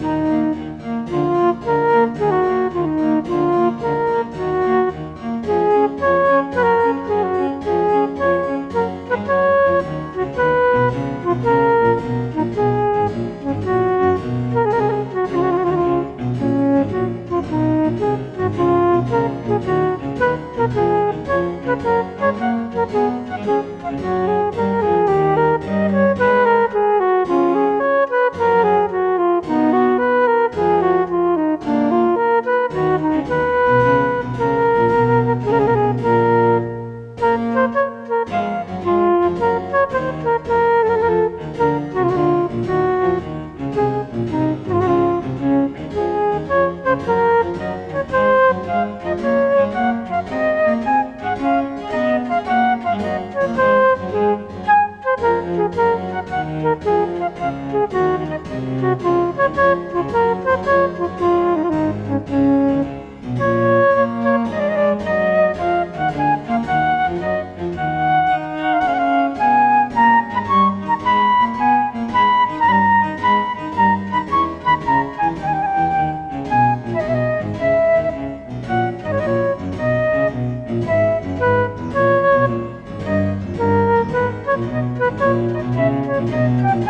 Música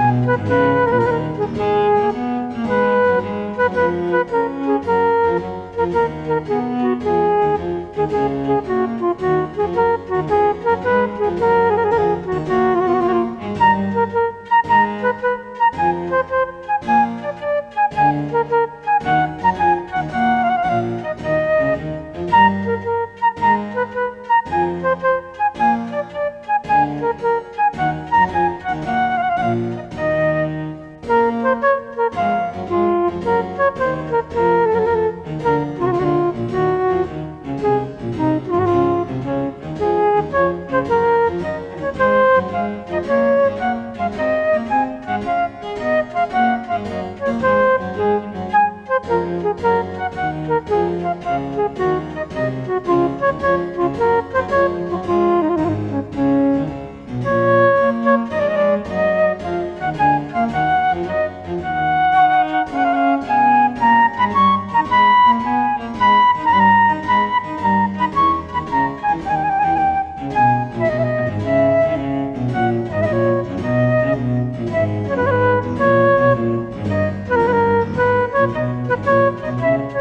Thank you.